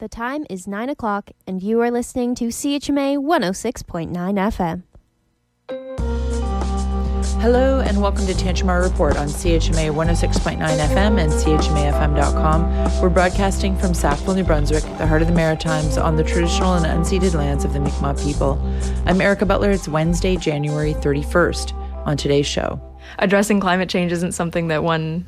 The time is 9 o'clock, and you are listening to CHMA 106.9 FM. Hello, and welcome to Tantramar Report on CHMA 106.9 FM and CHMAFM.com. We're broadcasting from Sackville, New Brunswick, the heart of the Maritimes, on the traditional and unceded lands of the Mi'kmaq people. I'm Erica Butler. It's Wednesday, January 31st. On today's show, addressing climate change isn't something that one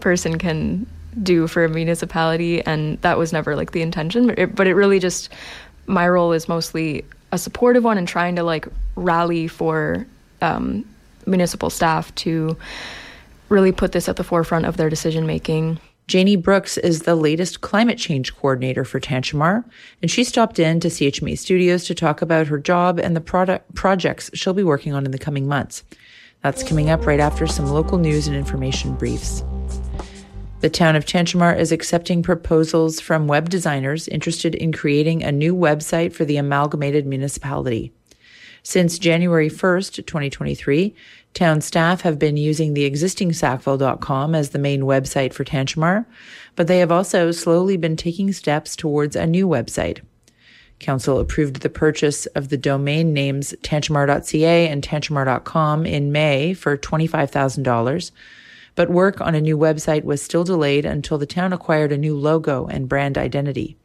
person can do for a municipality, and that was never like the intention. But it, but it really just my role is mostly a supportive one and trying to like rally for um, municipal staff to really put this at the forefront of their decision making. Janie Brooks is the latest climate change coordinator for Tantramar, and she stopped in to CHMA Studios to talk about her job and the product projects she'll be working on in the coming months. That's coming up right after some local news and information briefs. The town of Tantramar is accepting proposals from web designers interested in creating a new website for the amalgamated municipality. Since January 1st, 2023, town staff have been using the existing sackville.com as the main website for Tantramar, but they have also slowly been taking steps towards a new website. Council approved the purchase of the domain names tantramar.ca and tantramar.com in May for $25,000, but work on a new website was still delayed until the town acquired a new logo and brand identity.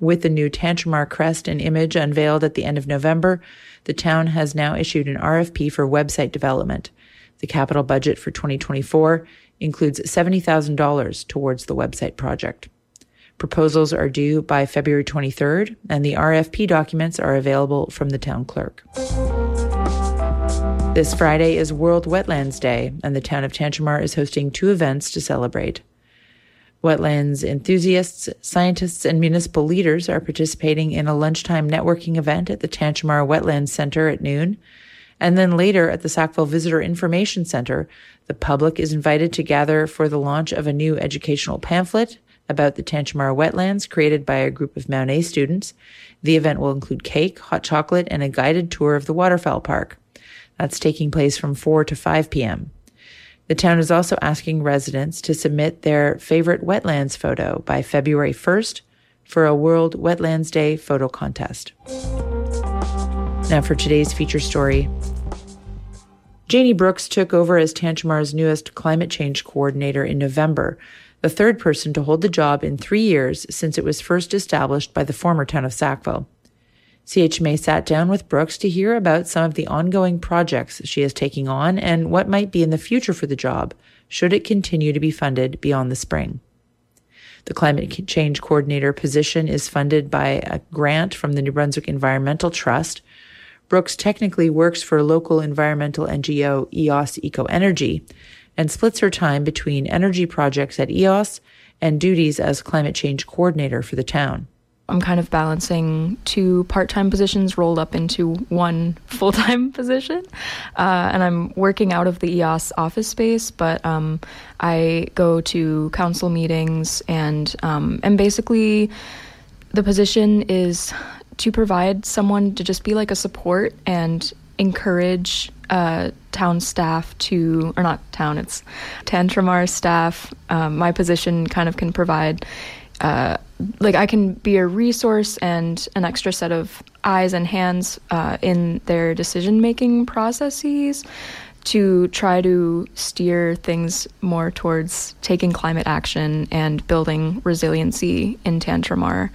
With the new Tantramar crest and image unveiled at the end of November, the town has now issued an RFP for website development. The capital budget for 2024 includes $70,000 towards the website project. Proposals are due by February 23rd, and the RFP documents are available from the town clerk. This Friday is World Wetlands Day, and the town of Tantramar is hosting two events to celebrate. Wetlands enthusiasts, scientists, and municipal leaders are participating in a lunchtime networking event at the Tantramar Wetlands Center at noon. And then later at the Sackville Visitor Information Center, the public is invited to gather for the launch of a new educational pamphlet about the Tantramar wetlands created by a group of Mount A students. The event will include cake, hot chocolate, and a guided tour of the waterfowl park. That's taking place from 4 to 5 p.m. The town is also asking residents to submit their favorite wetlands photo by February 1st for a World Wetlands Day photo contest. Now for today's feature story. Janie Brooks took over as Tantramar's newest climate change coordinator in November, the third person to hold the job in three years since it was first established by the former town of Sackville. CHMA sat down with Brooks to hear about some of the ongoing projects she is taking on and what might be in the future for the job, should it continue to be funded beyond the spring. The climate change coordinator position is funded by a grant from the New Brunswick Environmental Trust. Brooks technically works for local environmental NGO EOS Eco Energy and splits her time between energy projects at EOS and duties as climate change coordinator for the town. I'm kind of balancing two part time positions rolled up into one full time position. Uh, and I'm working out of the EOS office space, but um, I go to council meetings and, um, and basically the position is to provide someone to just be like a support and encourage uh, town staff to, or not town, it's Tantramar staff. Um, my position kind of can provide uh, like I can be a resource and an extra set of eyes and hands uh, in their decision making processes to try to steer things more towards taking climate action and building resiliency in Tantramar.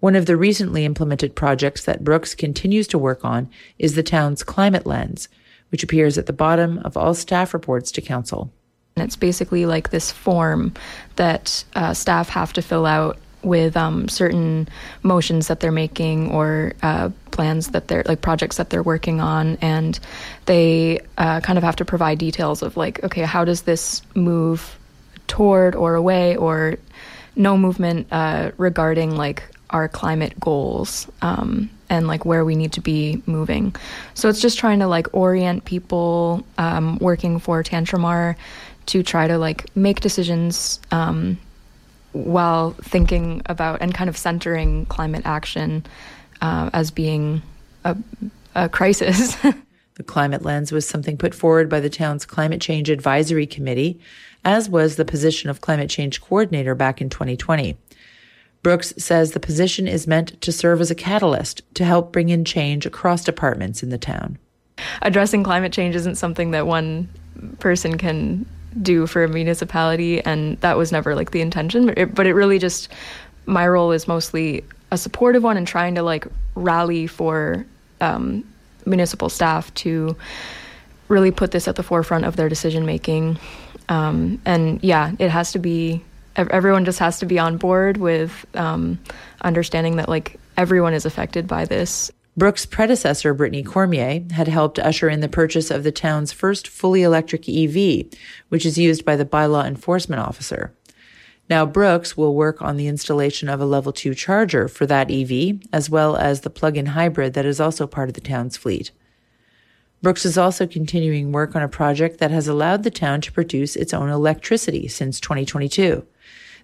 One of the recently implemented projects that Brooks continues to work on is the town's climate lens, which appears at the bottom of all staff reports to council. And it's basically like this form that uh, staff have to fill out with um, certain motions that they're making or uh, plans that they're like projects that they're working on. And they uh, kind of have to provide details of like okay how does this move toward or away or no movement uh, regarding like our climate goals? Um, and like where we need to be moving so it's just trying to like orient people um, working for tantramar to try to like make decisions um, while thinking about and kind of centering climate action uh, as being a, a crisis. the climate lens was something put forward by the town's Climate Change Advisory Committee, as was the position of climate change coordinator back in 2020. Brooks says the position is meant to serve as a catalyst to help bring in change across departments in the town. Addressing climate change isn't something that one person can do for a municipality, and that was never like the intention. But it, but it really just, my role is mostly a supportive one and trying to like rally for um, municipal staff to really put this at the forefront of their decision making. Um, and yeah, it has to be everyone just has to be on board with um, understanding that like everyone is affected by this. Brooks' predecessor, Brittany Cormier, had helped usher in the purchase of the town's first fully electric EV, which is used by the bylaw enforcement officer. Now, Brooks will work on the installation of a level 2 charger for that EV, as well as the plug in hybrid that is also part of the town's fleet. Brooks is also continuing work on a project that has allowed the town to produce its own electricity since 2022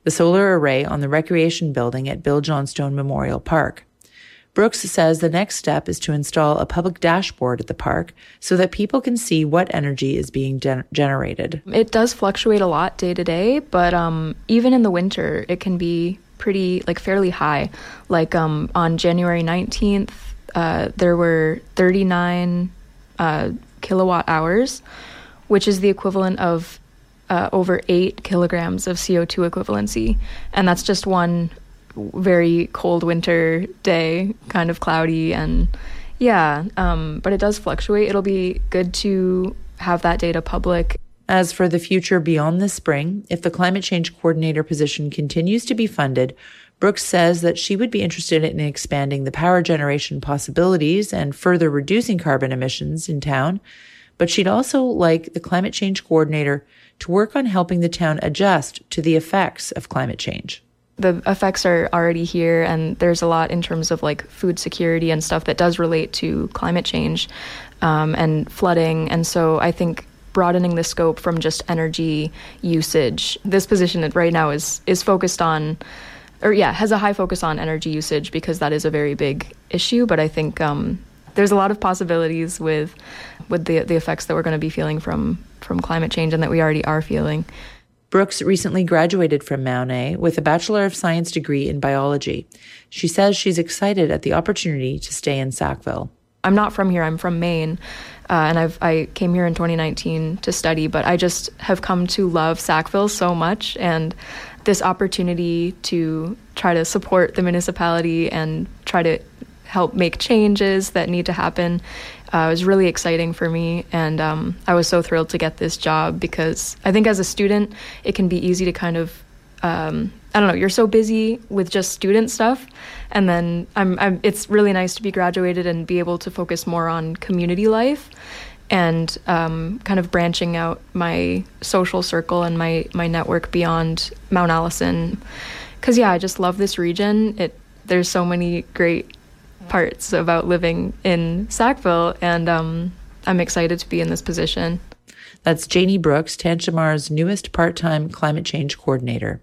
the solar array on the recreation building at Bill Johnstone Memorial Park. Brooks says the next step is to install a public dashboard at the park so that people can see what energy is being gen- generated. It does fluctuate a lot day to day, but um, even in the winter, it can be pretty, like, fairly high. Like um, on January 19th, uh, there were 39 uh, kilowatt hours, which is the equivalent of uh, over eight kilograms of CO2 equivalency. And that's just one very cold winter day, kind of cloudy. And yeah, um, but it does fluctuate. It'll be good to have that data public. As for the future beyond this spring, if the climate change coordinator position continues to be funded, Brooks says that she would be interested in expanding the power generation possibilities and further reducing carbon emissions in town. But she'd also like the climate change coordinator to work on helping the town adjust to the effects of climate change. The effects are already here, and there's a lot in terms of like food security and stuff that does relate to climate change um, and flooding. And so I think broadening the scope from just energy usage. This position right now is is focused on, or yeah, has a high focus on energy usage because that is a very big issue. But I think um, there's a lot of possibilities with with the the effects that we're going to be feeling from from climate change and that we already are feeling. Brooks recently graduated from Mount A with a Bachelor of Science degree in biology. She says she's excited at the opportunity to stay in Sackville. I'm not from here. I'm from Maine, uh, and I've I came here in 2019 to study. But I just have come to love Sackville so much, and this opportunity to try to support the municipality and try to help make changes that need to happen uh, was really exciting for me. And um, I was so thrilled to get this job because I think as a student, it can be easy to kind of, um, I don't know, you're so busy with just student stuff. And then I'm, I'm, it's really nice to be graduated and be able to focus more on community life and um, kind of branching out my social circle and my, my network beyond Mount Allison. Because, yeah, I just love this region. It, there's so many great parts about living in Sackville, and um, I'm excited to be in this position. That's Janie Brooks, Tantramar's newest part time climate change coordinator.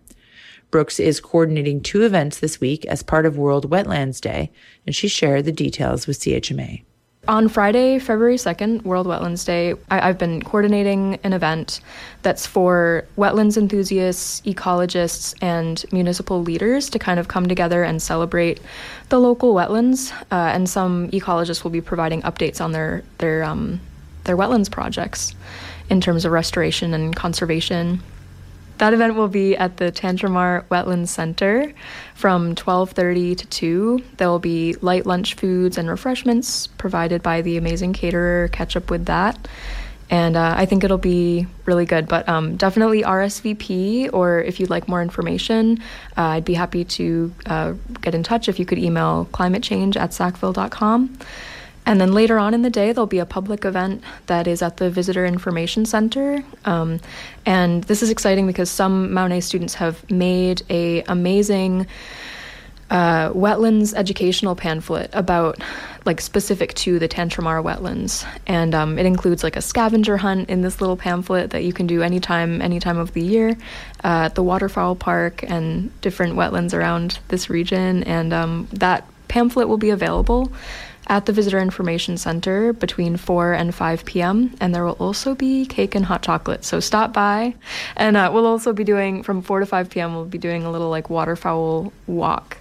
Brooks is coordinating two events this week as part of World Wetlands Day, and she shared the details with CHMA. On Friday, February 2nd, World Wetlands Day, I, have been coordinating an event that's for wetlands enthusiasts, ecologists, and municipal leaders to kind of come together and celebrate the local wetlands. Uh, and some ecologists will be providing updates on their their um, their wetlands projects in terms of restoration and conservation. That event will be at the Tantramar Wetlands Center from 12:30 to 2. There will be light lunch foods and refreshments provided by the amazing caterer. Catch up with that. And uh, I think it'll be really good. But um, definitely RSVP, or if you'd like more information, uh, I'd be happy to uh, get in touch if you could email climatechange at sackville.com. And then later on in the day, there'll be a public event that is at the Visitor Information Center. Um, and this is exciting because some Mount A students have made a amazing uh, wetlands educational pamphlet about like specific to the Tantramar wetlands. And um, it includes like a scavenger hunt in this little pamphlet that you can do anytime, any time of the year uh, at the waterfowl park and different wetlands around this region. And um, that pamphlet will be available at the Visitor Information Center between 4 and 5 p.m. And there will also be cake and hot chocolate. So stop by. And uh, we'll also be doing, from 4 to 5 p.m., we'll be doing a little like waterfowl walk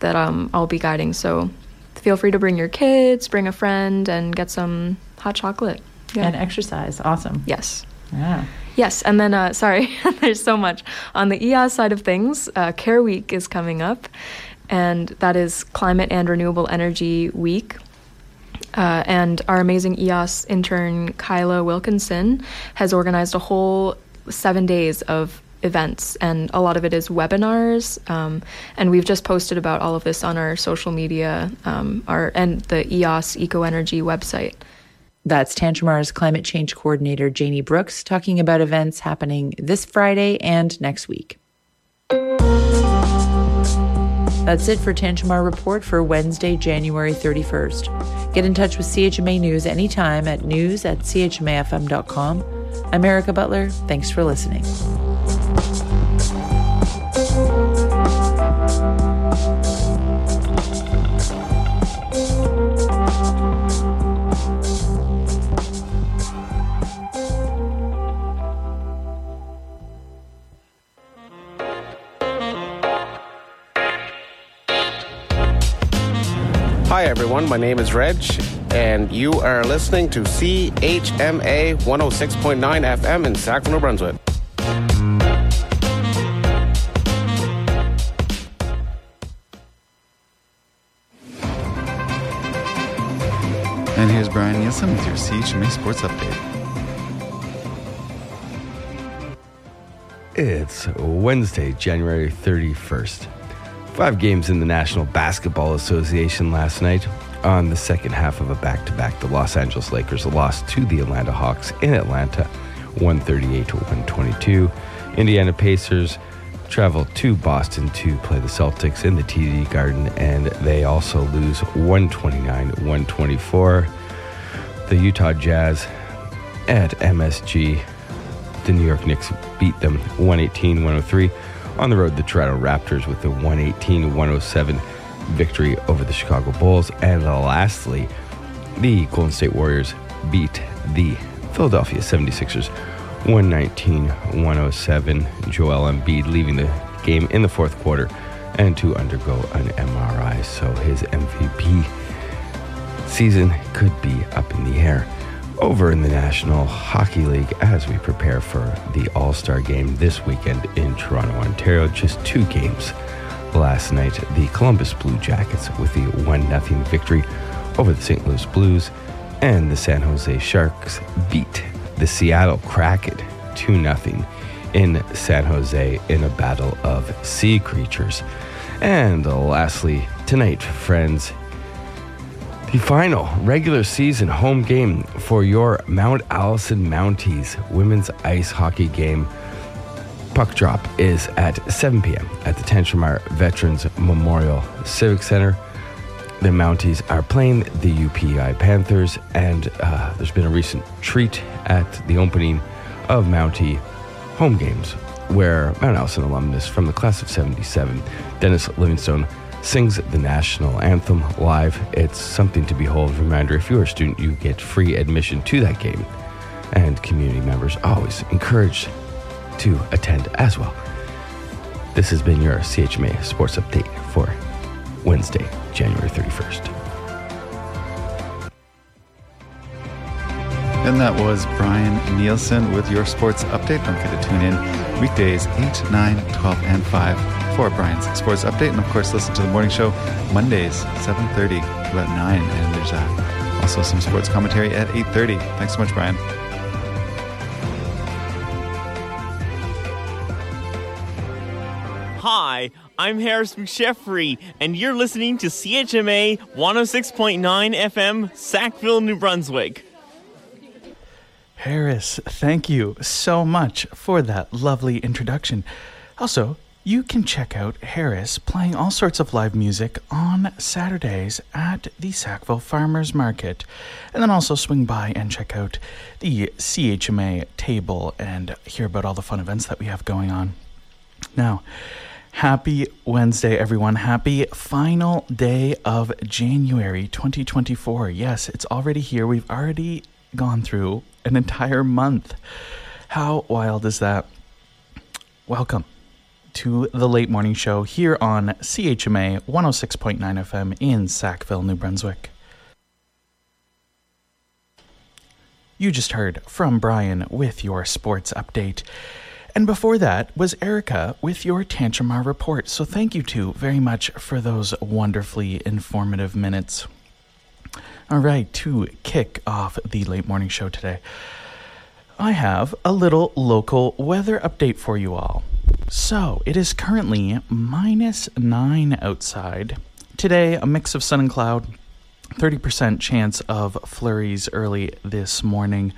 that um, I'll be guiding. So feel free to bring your kids, bring a friend, and get some hot chocolate. Yeah. And exercise. Awesome. Yes. Yeah. Yes, and then uh, sorry, there's so much on the EOS side of things. Uh, Care Week is coming up, and that is Climate and Renewable Energy Week. Uh, and our amazing EOS intern Kyla Wilkinson has organized a whole seven days of events, and a lot of it is webinars. Um, and we've just posted about all of this on our social media, um, our and the EOS Eco Energy website. That's Tantramar's climate change coordinator, Janie Brooks, talking about events happening this Friday and next week. That's it for Tantramar Report for Wednesday, January 31st. Get in touch with CHMA News anytime at news at chmafm.com. I'm Erica Butler. Thanks for listening. Hi, everyone. My name is Reg, and you are listening to CHMA 106.9 FM in Sackville, New Brunswick. And here's Brian Nielsen with your CHMA Sports Update. It's Wednesday, January 31st. Five games in the National Basketball Association last night. On the second half of a back to back, the Los Angeles Lakers lost to the Atlanta Hawks in Atlanta 138 to 122. Indiana Pacers travel to Boston to play the Celtics in the TD Garden, and they also lose 129 124. The Utah Jazz at MSG, the New York Knicks beat them 118 103. On the road, the Toronto Raptors with the 118 107 victory over the Chicago Bulls. And lastly, the Golden State Warriors beat the Philadelphia 76ers 119 107. Joel Embiid leaving the game in the fourth quarter and to undergo an MRI. So his MVP season could be up in the air over in the National Hockey League as we prepare for the All Star game this weekend in Toronto, Ontario. Just two games last night. The Columbus Blue Jackets with the 1 0 victory over the St. Louis Blues, and the San Jose Sharks beat the Seattle Kraken 2 0 in San Jose in a battle of sea creatures. And lastly, tonight, friends, the final regular season home game for your Mount Allison Mounties women's ice hockey game. Puck drop is at 7 p.m. at the Tantramar Veterans Memorial Civic Center. The Mounties are playing the UPEI Panthers, and uh, there's been a recent treat at the opening of Mountie home games where Mount Allison alumnus from the class of 77, Dennis Livingstone, sings the national anthem live. It's something to behold. Reminder if you're a student, you get free admission to that game. And community members always encouraged to attend as well. This has been your CHMA Sports Update for Wednesday, January 31st. And that was Brian Nielsen with your sports update. Don't forget to tune in weekdays 8, 9, 12, and 5 for Brian's sports update. And of course, listen to the morning show Mondays, 7.30 to about 9. And there's uh, also some sports commentary at 8.30. Thanks so much, Brian. Hi, I'm Harris McSheffrey, and you're listening to CHMA 106.9 FM, Sackville, New Brunswick. Harris, thank you so much for that lovely introduction. Also, you can check out Harris playing all sorts of live music on Saturdays at the Sackville Farmers Market. And then also swing by and check out the CHMA table and hear about all the fun events that we have going on. Now, Happy Wednesday, everyone. Happy final day of January 2024. Yes, it's already here. We've already gone through an entire month. How wild is that? Welcome to the late morning show here on CHMA 106.9 FM in Sackville, New Brunswick. You just heard from Brian with your sports update. And before that was Erica with your Tantramar report. So thank you two very much for those wonderfully informative minutes. All right, to kick off the late morning show today, I have a little local weather update for you all. So it is currently minus nine outside. Today, a mix of sun and cloud, 30% chance of flurries early this morning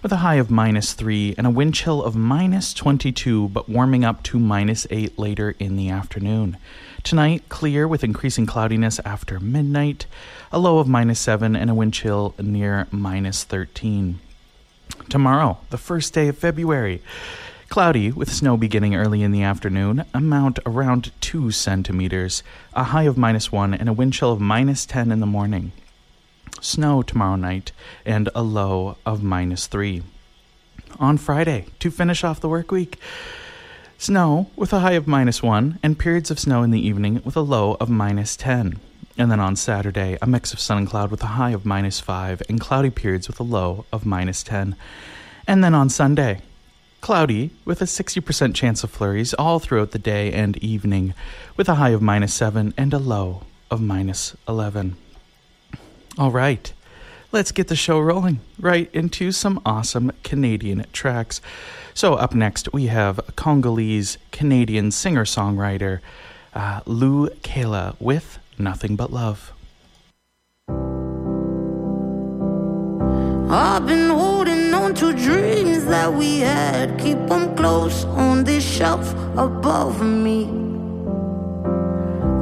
with a high of minus 3 and a wind chill of minus 22, but warming up to minus 8 later in the afternoon. Tonight, clear with increasing cloudiness after midnight, a low of minus 7 and a wind chill near minus 13. Tomorrow, the first day of February. Cloudy with snow beginning early in the afternoon, amount around 2 centimeters, a high of minus 1 and a wind chill of minus 10 in the morning snow tomorrow night, and a low of minus 3. On Friday, to finish off the work week, snow with a high of minus 1, and periods of snow in the evening with a low of minus 10. And then on Saturday, a mix of sun and cloud with a high of minus 5, and cloudy periods with a low of minus 10. And then on Sunday, cloudy with a 60% chance of flurries all throughout the day and evening, with a high of minus 7 and a low of minus 11. All right. Let's get the show rolling right into some awesome Canadian tracks. So, up next, we have Congolese Canadian singer songwriter uh, Lu Kala with Nothing But Love. I've been holding on to dreams that we had. Keep them close on this shelf above me.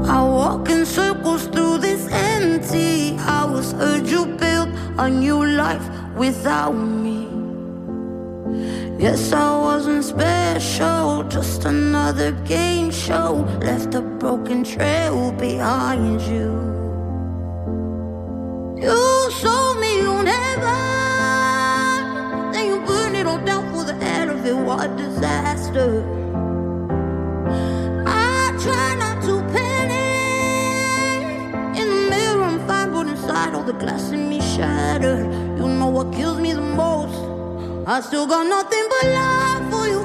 I walk in circles through this empty house. Heard you build a new life without me. Yes, I wasn't special, just another game show. Left a broken trail behind you. You sold me on heaven, of. What disaster! I try not to panic. In the mirror, I'm fine, but inside, all the glass in me shattered. You know what kills me the most? I still got nothing but love for you.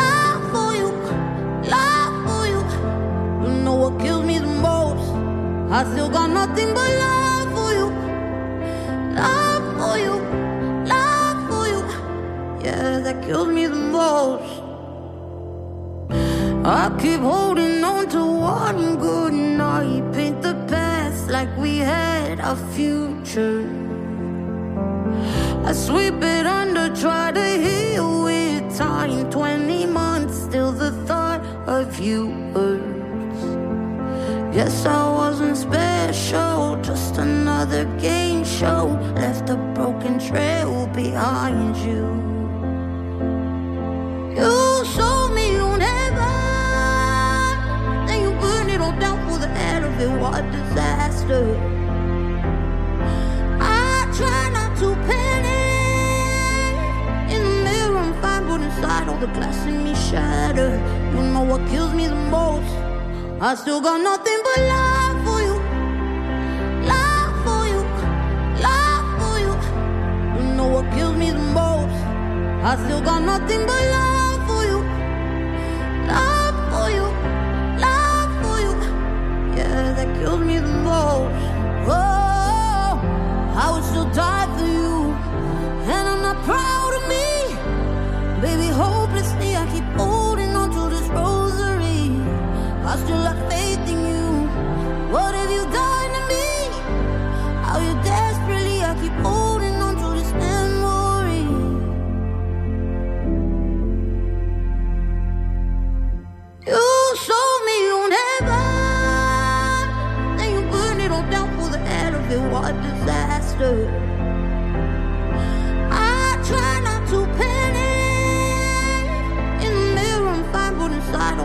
Love for you. Love for you. You know what kills me the most? I still got nothing but love for you. Love for you. Yeah, that kills me the most. I keep holding on to one good night, paint the past like we had a future. I sweep it under, try to heal with time. 20 months, still the thought of you hurts. Yes, I wasn't special, just another game show. Left a broken trail behind. You end. What disaster! I try not to panic. In the mirror, I'm fine, but inside all the glass in me shattered. You know what kills me the most? I still got nothing but love for you. Love for you. Love for you. You know what kills me the most? I still got nothing but love kills me the most. Oh, I would still die for you, and I'm not proud of me. Baby, hopelessly, I keep holding on to this rosary. I still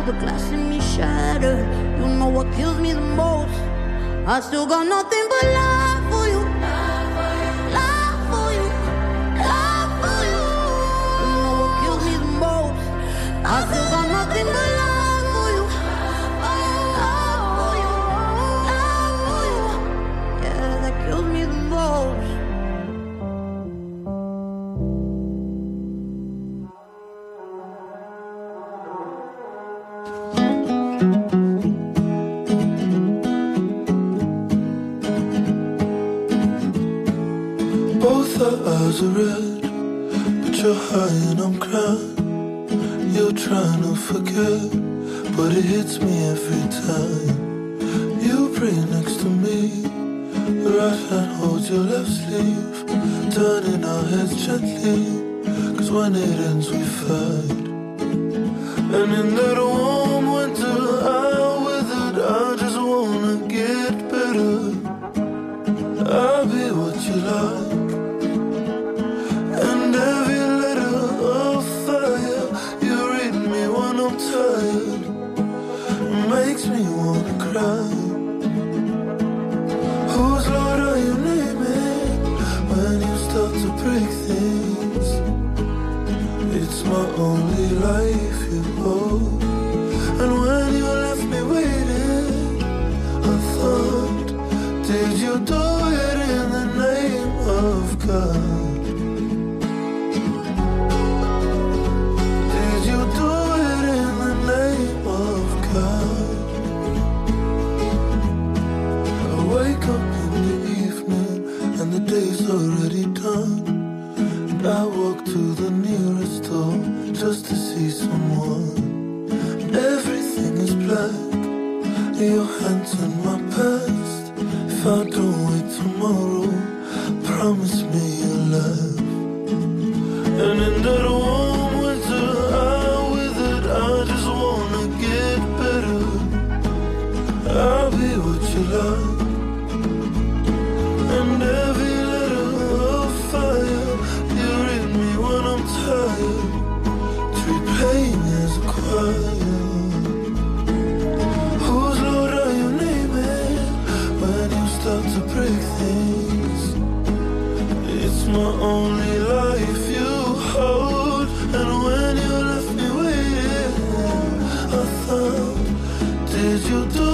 the glass in me shattered. You know what kills me the most? I still got nothing but love for you. Love for you. Love for you. You know what kills me the most? I still red, but you're high and I'm crying. You're trying to forget, but it hits me every time. You pray next to me, right hand holds your left sleeve, turning our heads gently. Cause when it ends, we fight. And in that warm winter, I withered. I just wanna get better. I'll be what you like. Things? It's my only life did you do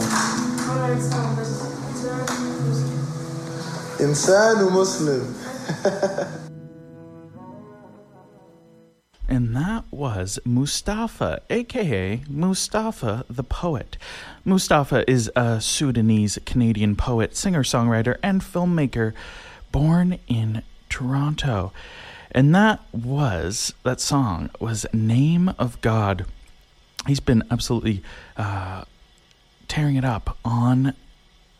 سبحان الله انسان ومسلم And that was Mustafa, aka Mustafa the Poet. Mustafa is a Sudanese Canadian poet, singer songwriter, and filmmaker born in Toronto. And that was, that song was Name of God. He's been absolutely uh, tearing it up on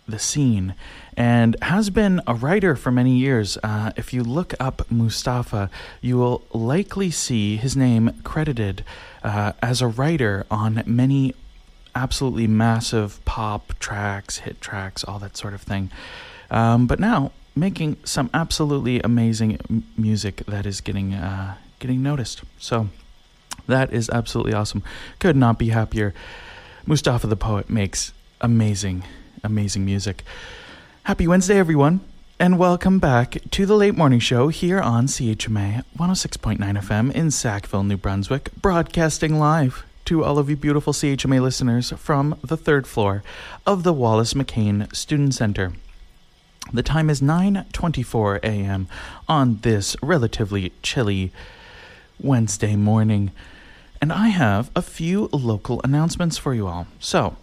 the scene and has been a writer for many years. Uh, if you look up Mustafa, you will likely see his name credited uh, as a writer on many absolutely massive pop tracks, hit tracks, all that sort of thing. Um, but now making some absolutely amazing m- music that is getting uh, getting noticed. So that is absolutely awesome. Could not be happier. Mustafa the poet makes amazing, amazing music. Happy Wednesday, everyone, and welcome back to the Late Morning Show here on CHMA 106.9 FM in Sackville, New Brunswick, broadcasting live to all of you beautiful CHMA listeners from the third floor of the Wallace McCain Student Center. The time is 9:24 a.m. on this relatively chilly Wednesday morning, and I have a few local announcements for you all. So,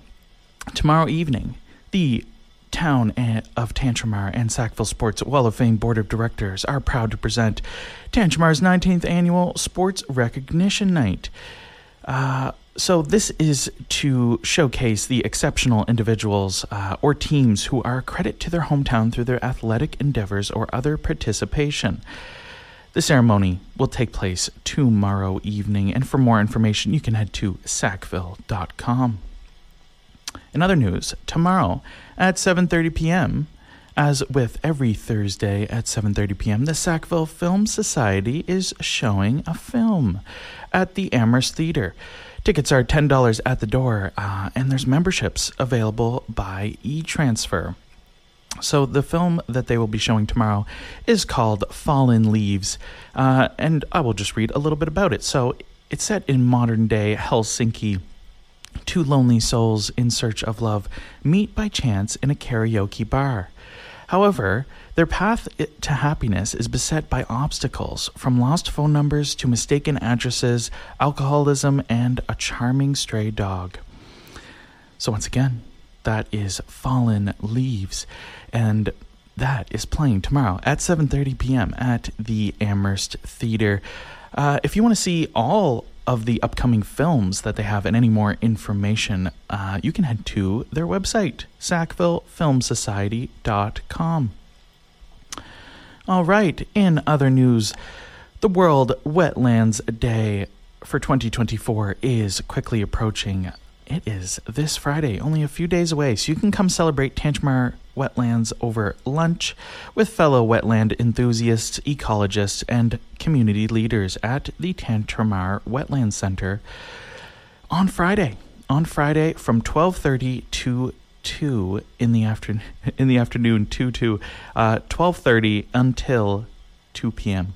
tomorrow evening, the Town of Tantramar and Sackville Sports Wall of Fame Board of Directors are proud to present Tantramar's 19th annual Sports Recognition Night. Uh, so, this is to showcase the exceptional individuals uh, or teams who are a credit to their hometown through their athletic endeavors or other participation. The ceremony will take place tomorrow evening, and for more information, you can head to sackville.com. In other news, tomorrow at 7:30 p.m., as with every Thursday at 7:30 p.m., the Sackville Film Society is showing a film at the Amherst Theater. Tickets are $10 at the door, uh, and there's memberships available by e transfer. So, the film that they will be showing tomorrow is called Fallen Leaves, uh, and I will just read a little bit about it. So, it's set in modern day Helsinki. Two lonely souls in search of love meet by chance in a karaoke bar. However, their path to happiness is beset by obstacles, from lost phone numbers to mistaken addresses, alcoholism, and a charming stray dog. So, once again, that is Fallen Leaves, and that is playing tomorrow at 7:30 p.m. at the Amherst Theater. Uh, if you want to see all of the upcoming films that they have and any more information, uh, you can head to their website, sackvillefilmsociety.com. All right, in other news, the World Wetlands Day for 2024 is quickly approaching. It is this Friday, only a few days away, so you can come celebrate Tantramar wetlands over lunch with fellow wetland enthusiasts, ecologists, and community leaders at the Tantramar Wetland Center on Friday. On Friday from 12:30 to 2 in the afternoon in the afternoon 2 to uh, 12:30 until 2 p.m.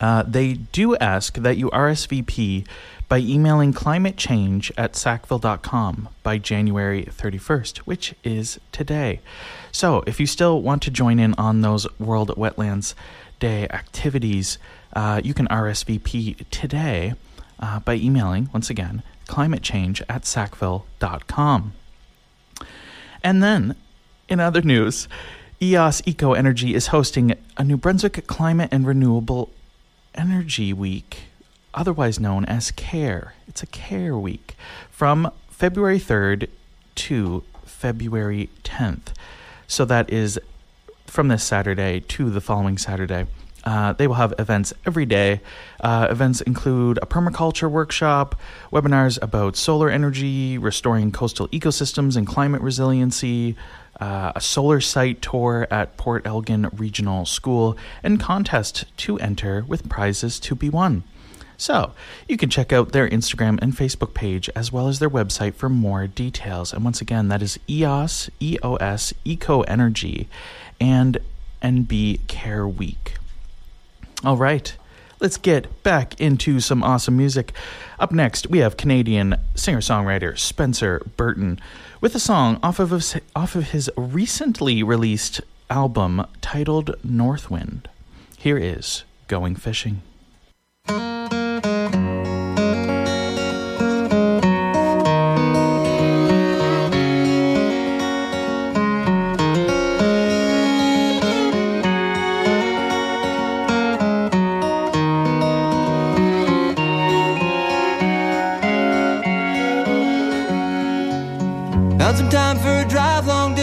Uh, they do ask that you RSVP by emailing climate change at sackville.com by January 31st, which is today. So, if you still want to join in on those World Wetlands Day activities, uh, you can RSVP today uh, by emailing, once again, climate change at sackville.com. And then, in other news, EOS Eco Energy is hosting a New Brunswick Climate and Renewable Energy Week otherwise known as CARE. It's a CARE week from February 3rd to February 10th. So that is from this Saturday to the following Saturday. Uh, they will have events every day. Uh, events include a permaculture workshop, webinars about solar energy, restoring coastal ecosystems and climate resiliency, uh, a solar site tour at Port Elgin Regional School, and contest to enter with prizes to be won. So, you can check out their Instagram and Facebook page as well as their website for more details. And once again, that is EOS, EOS, Eco Energy, and NB Care Week. All right, let's get back into some awesome music. Up next, we have Canadian singer songwriter Spencer Burton with a song off of, his, off of his recently released album titled Northwind. Here is Going Fishing.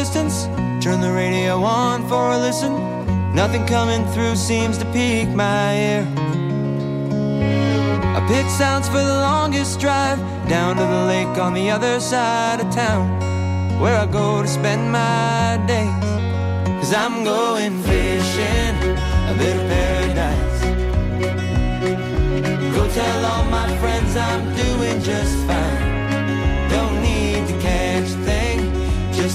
Distance. Turn the radio on for a listen. Nothing coming through seems to pique my ear. I picked sounds for the longest drive down to the lake on the other side of town, where I go to spend my days. Cause I'm going fishing, a bit of paradise. Go tell all my friends I'm doing just fine.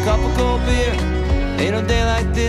A cup of cold beer Ain't no day like this.